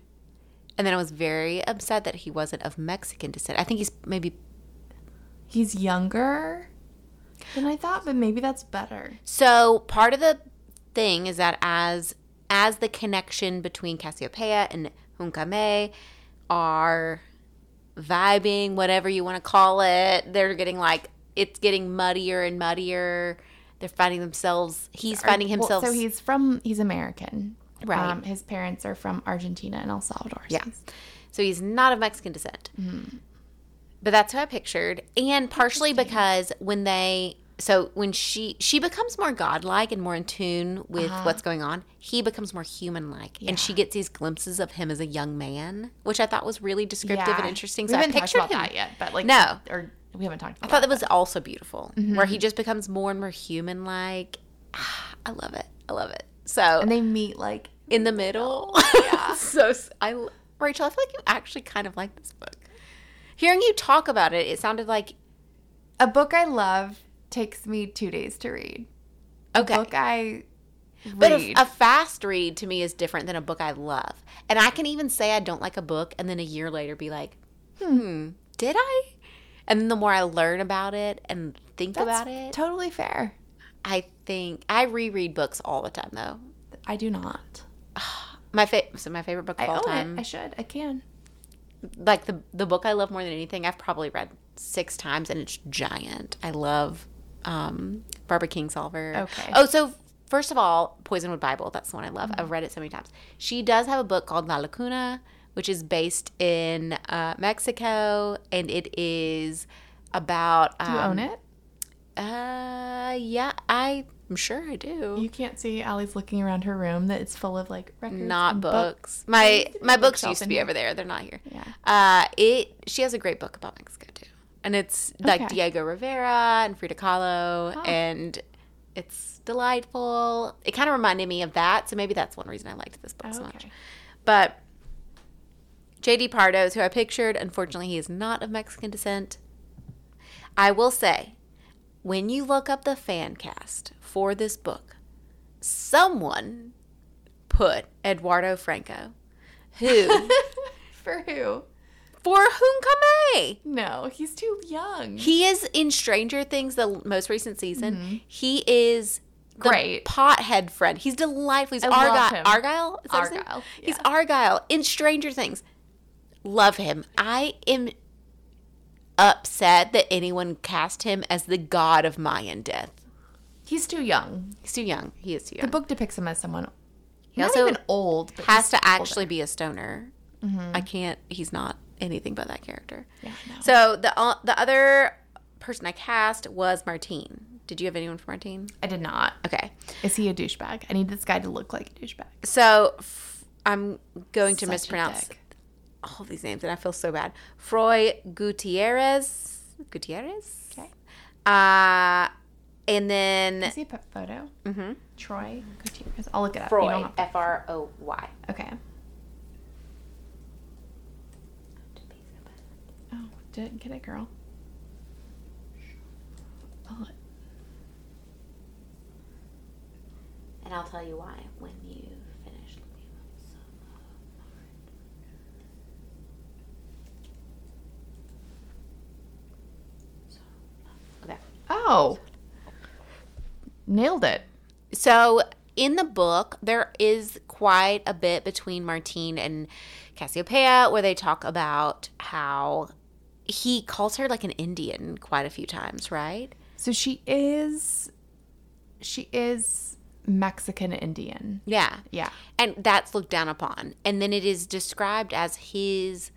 And then I was very upset that he wasn't of Mexican descent. I think he's maybe He's younger than I thought, but maybe that's better. So part of the thing is that as as the connection between Casiopea and Hun-Kamé are vibing, whatever you want to call it, they're getting like it's getting muddier and muddier. They're finding themselves. He's finding Well, himself. so he's from he's American. Right. Um, his parents are from Argentina and El Salvador. so Yeah. he's- So he's not of Mexican descent. But that's who I pictured. And partially because when they so when she she becomes more godlike and more in tune with what's going on, he becomes more human like. And she gets these glimpses of him as a young man, which I thought was really descriptive and interesting. We So I haven't talked pictured about him. that yet, but like No. or we haven't talked I thought that was also beautiful. Where he just becomes more and more human like. I love it. I love it. So and they meet like in the middle. Yeah. so I, Rachel, I feel like you actually kind of like this book. Hearing you talk about it, it sounded like a book I love takes me two days to read. okay. Book I But read. a, a fast read to me is different than a book I love. And I can even say I don't like a book and then a year later be like, hmm, did I? And then the more I learn about it and think That's about it, totally fair. I think I reread books all the time though. I do not. My fa- so my favorite book I of all time, it. I should. I can. like the the book I love more than anything, I've probably read six times, and it's giant. I love um, Barbara Kingsolver. Okay. Oh, so first of all, Poisonwood Bible. That's the one I love. I've read it so many times. She does have a book called La Lacuna, which is based in uh, Mexico, and it is about. Do you um, own it? Uh, yeah, I'm sure I do. You can't see Allie's looking around her room that it's full of like records. not and books. My used to be my books used to be here. over there. They're not here. Yeah. Uh, it she has a great book about Mexico too, and it's like Okay. Diego Rivera and Frida Kahlo, Oh. and it's delightful. It kind of reminded me of that, so maybe that's one reason I liked this book so much. But JD Pardo is who I pictured. Unfortunately, he is not of Mexican descent. I will say, when you look up the fan cast for this book, someone put Eduardo Franco, who For who? for whom Hun-Kamé. No, he's too young. He is in Stranger Things, the most recent season. Mm-hmm. He is the Great. pothead friend. He's delightful. He's Argyle. Argyle? Is that his name? Argyle, He's. Argyle in Stranger Things. Love him. I am upset that anyone cast him as the god of Mayan death. He's too young. He's too young. He is too young. The book depicts him as someone He not also even old, has to actually be a stoner. I can't. He's not anything but that character. Yeah, no. So the uh, the other person I cast was Martín. Did you have anyone for Martín? I did not. Okay. Is he a douchebag? I need this guy to look like a douchebag. So f- I'm going to Such a mispronounce. All these names, and I feel so bad. Froy Gutierrez. Gutierrez. Okay. Uh, and then Is he a pet photo? mhm. Troy Gutierrez. I'll look it up. Froy. F R O Y. Okay. Oh, didn't get it, girl. Oh, And I'll tell you why when you finish looking up some No. Nailed it. So in the book, there is quite a bit between Martín and Casiopea where they talk about how he calls her like an Indian quite a few times, right? So she is she is Mexican Indian. Yeah. Yeah. And that's looked down upon. And then it is described as his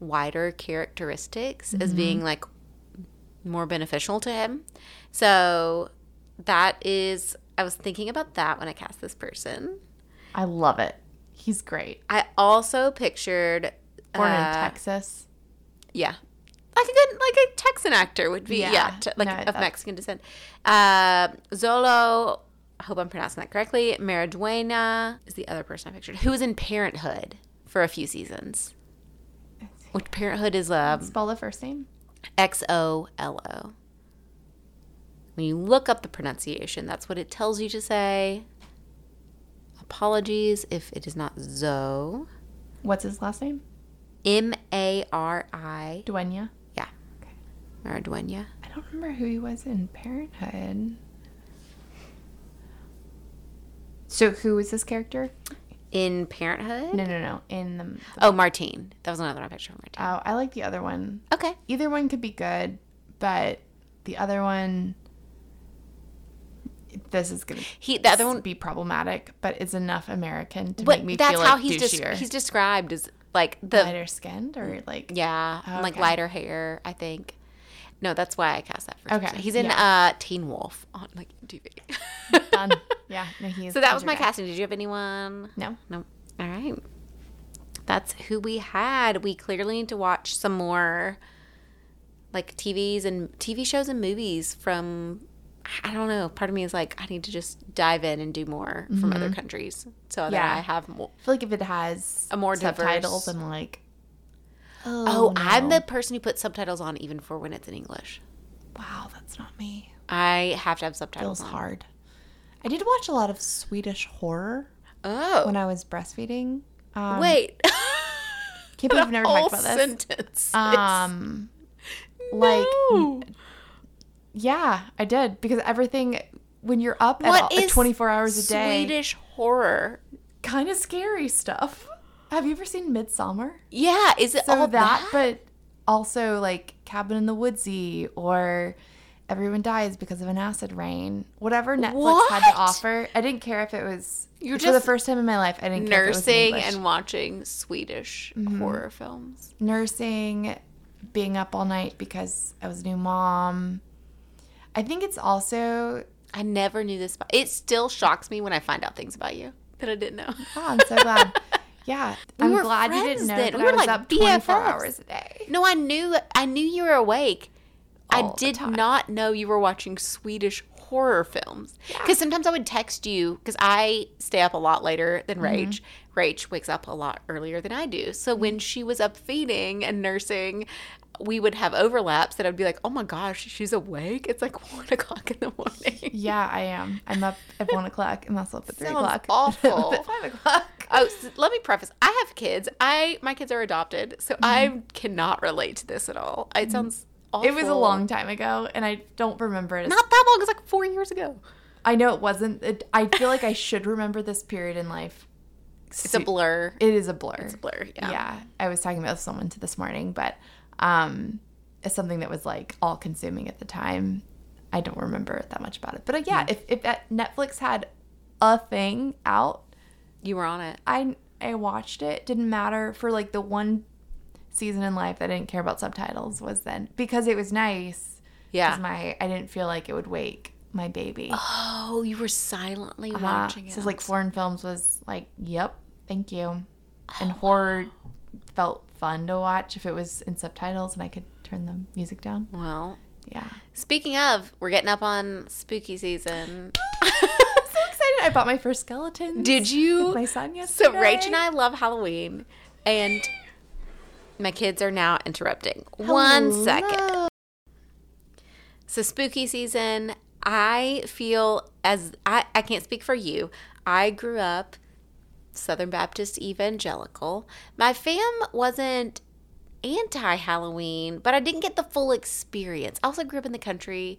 wider characteristics as mm-hmm. being like more beneficial to him. So that is, I was thinking about that when I cast this person. I love it. He's great. I also pictured, Born in uh, Texas. yeah, like a good, like a Texan actor would be, yeah, Yeah. te- like No, of that's- Mexican descent. Uh, Xolo, I hope I'm pronouncing that correctly. Mariduena is the other person I pictured, who was in Parenthood for a few seasons. Which Parenthood is um, Spell the first name. X O L O. When you look up the pronunciation, that's what it tells you to say. Apologies if it is not Zo. What's his last name? M A R I. Duenya. Yeah. Okay. Mariduena. I don't remember who he was in Parenthood. So who is this character? In Parenthood? No, no, no. In the Oh, Martín. That was another one I pictured of Martine. oh, I like the other one. okay. Either one could be good, but the other one. This is gonna He the other one be problematic, but it's enough American to but make me that's feel how like he's just douchier. he's described as like the lighter skinned or like yeah, and, like Okay. lighter hair, I think. No, that's why I cast that first. Okay, person. He's in yeah. uh Teen Wolf on like TV. done. Yeah, no, he's So that was my guy. casting. Did you have anyone? No, No. All right. That's who we had. We clearly need to watch some more like TVs and TV shows and movies from I don't know. Part of me is like I need to just dive in and do more from other countries so that Mm-hmm. Yeah. I have more. I feel like if it has A more subtitles, diverse- I'm like, Oh, oh, I'm the person who puts subtitles on even for when it's in English. wow, that's not me. I have to have subtitles Feels on. hard. I did watch a lot of Swedish horror Oh. when I was breastfeeding. Um, Wait. can't believe I've never talked about this. sentence. Um, like, No. yeah, I did because everything when you're up at What all, 24 hours a day, Swedish horror. kind of scary stuff. Have you ever seen Midsommar? Yeah, is it So all that, that? but also like Cabin in the Woodsy or Everyone Dies Because of an Acid Rain. Whatever Netflix had to offer. I didn't care if it was You're for the first time in my life. I didn't care if it was in nursing Mm-hmm. and watching Swedish horror films. nursing, being up all night because I was a new mom. I think it's also I never knew this. It still shocks me when I find out things about you that I didn't know. Oh, I'm so glad. Yeah, We I'm were glad you didn't know then. that We I were was like up 24 BFFs. hours a day. No, I knew. I knew you were awake. I All the did not know you were watching Swedish horror films. Because sometimes I would text you because I stay up a lot later than Mm-hmm. Rach. Rach wakes up a lot earlier than I do. So when she was up feeding and nursing, we would have overlaps that I'd be like, "Oh my gosh, she's awake! It's like one o'clock in the morning." Yeah, I am. I'm up at one o'clock and also up at three Sounds o'clock. awful. At five o'clock. Oh, so let me preface. I have kids. I my kids are adopted, so I cannot relate to this at all. It sounds awful. Mm-hmm. It was a long time ago, and I don't remember it. Not that long. It's like four years ago. I know it wasn't. It, I feel like I should remember this period in life. It's a blur. It is a blur. It's a blur. Yeah. yeah. I was talking about someone to this morning, but um, it's something that was like all consuming at the time. I don't remember that much about it, but uh, yeah, if if that Netflix had a thing out, You were on it. I I watched it. Didn't matter for like the one season in life that I didn't care about subtitles was then because it was nice. Yeah. my I didn't feel like it would wake my baby. Oh, you were silently Uh, watching it. So like foreign films was like, yep, thank you. And horror felt fun to watch if it was in subtitles and I could turn the music down. well, Yeah. speaking of, we're getting up on spooky season. I'm so excited. I bought my first skeleton. Did you? My son yesterday. So Rach and I love Halloween, and my kids are now interrupting. One second. So spooky season, I feel as I, I can't speak for you. I grew up Southern Baptist evangelical. My fam wasn't anti Halloween, but I didn't get the full experience. I also grew up in the country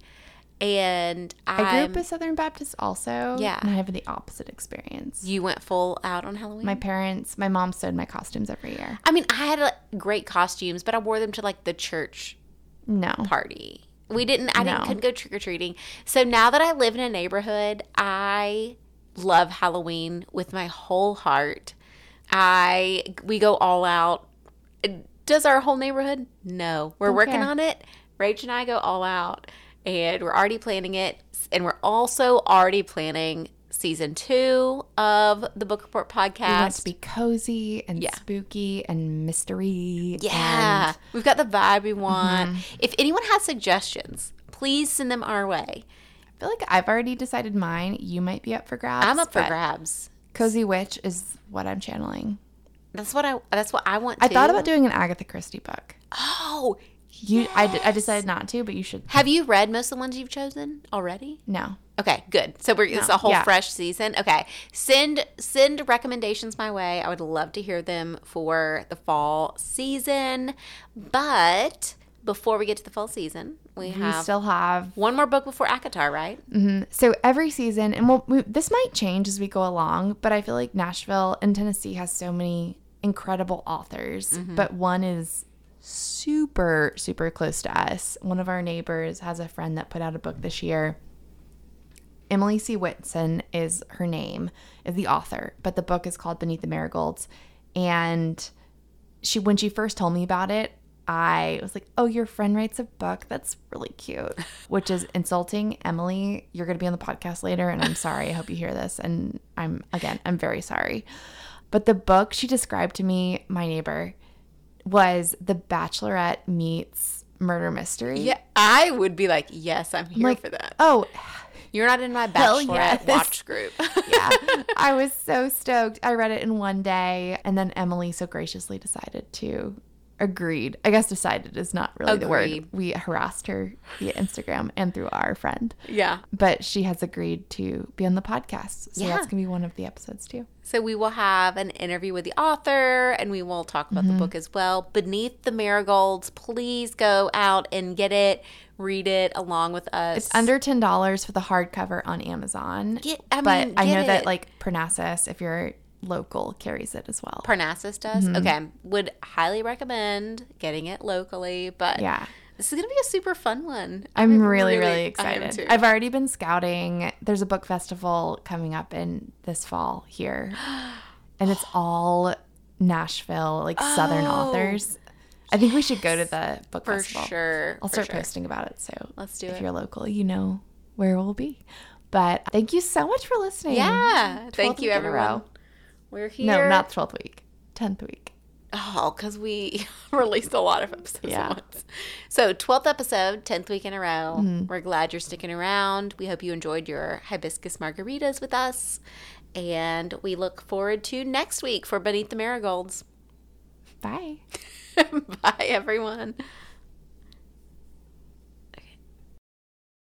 And I grew I'm, up a Southern Baptist also. Yeah. And I have the opposite experience. you went full out on Halloween. My parents, my mom sewed my costumes every year. I mean, I had uh, great costumes, but I wore them to like the church No. party. We didn't. I didn't couldn't go trick or treating. So now that I live in a neighborhood, I love Halloween with my whole heart. I we go all out. Does our whole neighborhood? No, we're Don't working on it. Rach and I go all out, and we're already planning it. And we're also already planning season two of the Book Report We want podcast. to be cozy and Yeah. spooky and mystery. Yeah, and- we've got the vibe we want. Mm-hmm. If anyone has suggestions, please send them our way. I feel like I've already decided mine. You might be up for grabs. I'm up for grabs. Cozy Witch is what I'm channeling. That's what I. That's what I want. I too. thought about doing an Agatha Christie book. Oh, You, I, d- I decided not to, but you should. have you read most of the ones you've chosen already? No. Okay, good. So we're it's a whole yeah. fresh season. Okay, send send recommendations my way. I would love to hear them for the fall season. But before we get to the fall season, we We still have one more book before ACOTAR, right? Mhm. So every season, and we'll, we, this might change as we go along, but I feel like Nashville and Tennessee has so many incredible authors, Mm-hmm. but one is super, super close to us. One of our neighbors has a friend that put out a book this year. Emily C. Whitson is her name, is the author, but the book is called Beneath the Marigolds. And she, when she first told me about it, I was like, "Oh, your friend writes a book. That's really cute." Which is insulting, Emily. You're going to be on the podcast later, and I'm sorry. I hope you hear this. And I'm again, I'm very sorry. But the book she described to me, my neighbor, was The Bachelorette meets murder mystery. Yeah, I would be like, yes, I'm here like for that. Oh, You're not in my bachelorette yes. watch group. yeah. I was so stoked. I read it in one day, and then Emily so graciously decided to agreed. I guess decided is not really the word. We harassed her via Instagram and through our friend. yeah. But she has agreed to be on the podcast. So Yeah. that's going to be one of the episodes too. So we will have an interview with the author and we will talk about Mm-hmm. the book as well. Beneath the Marigolds, please go out and get it, read it along with us. It's under $10 for the hardcover on Amazon. Get, I but mean, I get know that like Parnassus, if you're local, carries it as well. Parnassus does. Mm-hmm. Okay. Would highly recommend getting it locally, but yeah. this is going to be a super fun one. I'm really, really, I am excited. too. I've already been scouting. There's a book festival coming up in this fall here, and it's all Nashville, like Southern Oh, authors. I think we should go to the book for festival. sure. I'll for start sure. posting about it. So Let's do if it. If you're local, you know where we'll be. But thank you so much for listening. Yeah. Thank you, week in a row. everyone. We're here. No, not 12th week, 10th week. Oh, because we released a lot of episodes Yeah. at once. So, 12th episode, 10th week in a row. Mm-hmm. We're glad you're sticking around. We hope you enjoyed your hibiscus margaritas with us. And we look forward to next week for Beneath the Marigolds. Bye. Bye, everyone.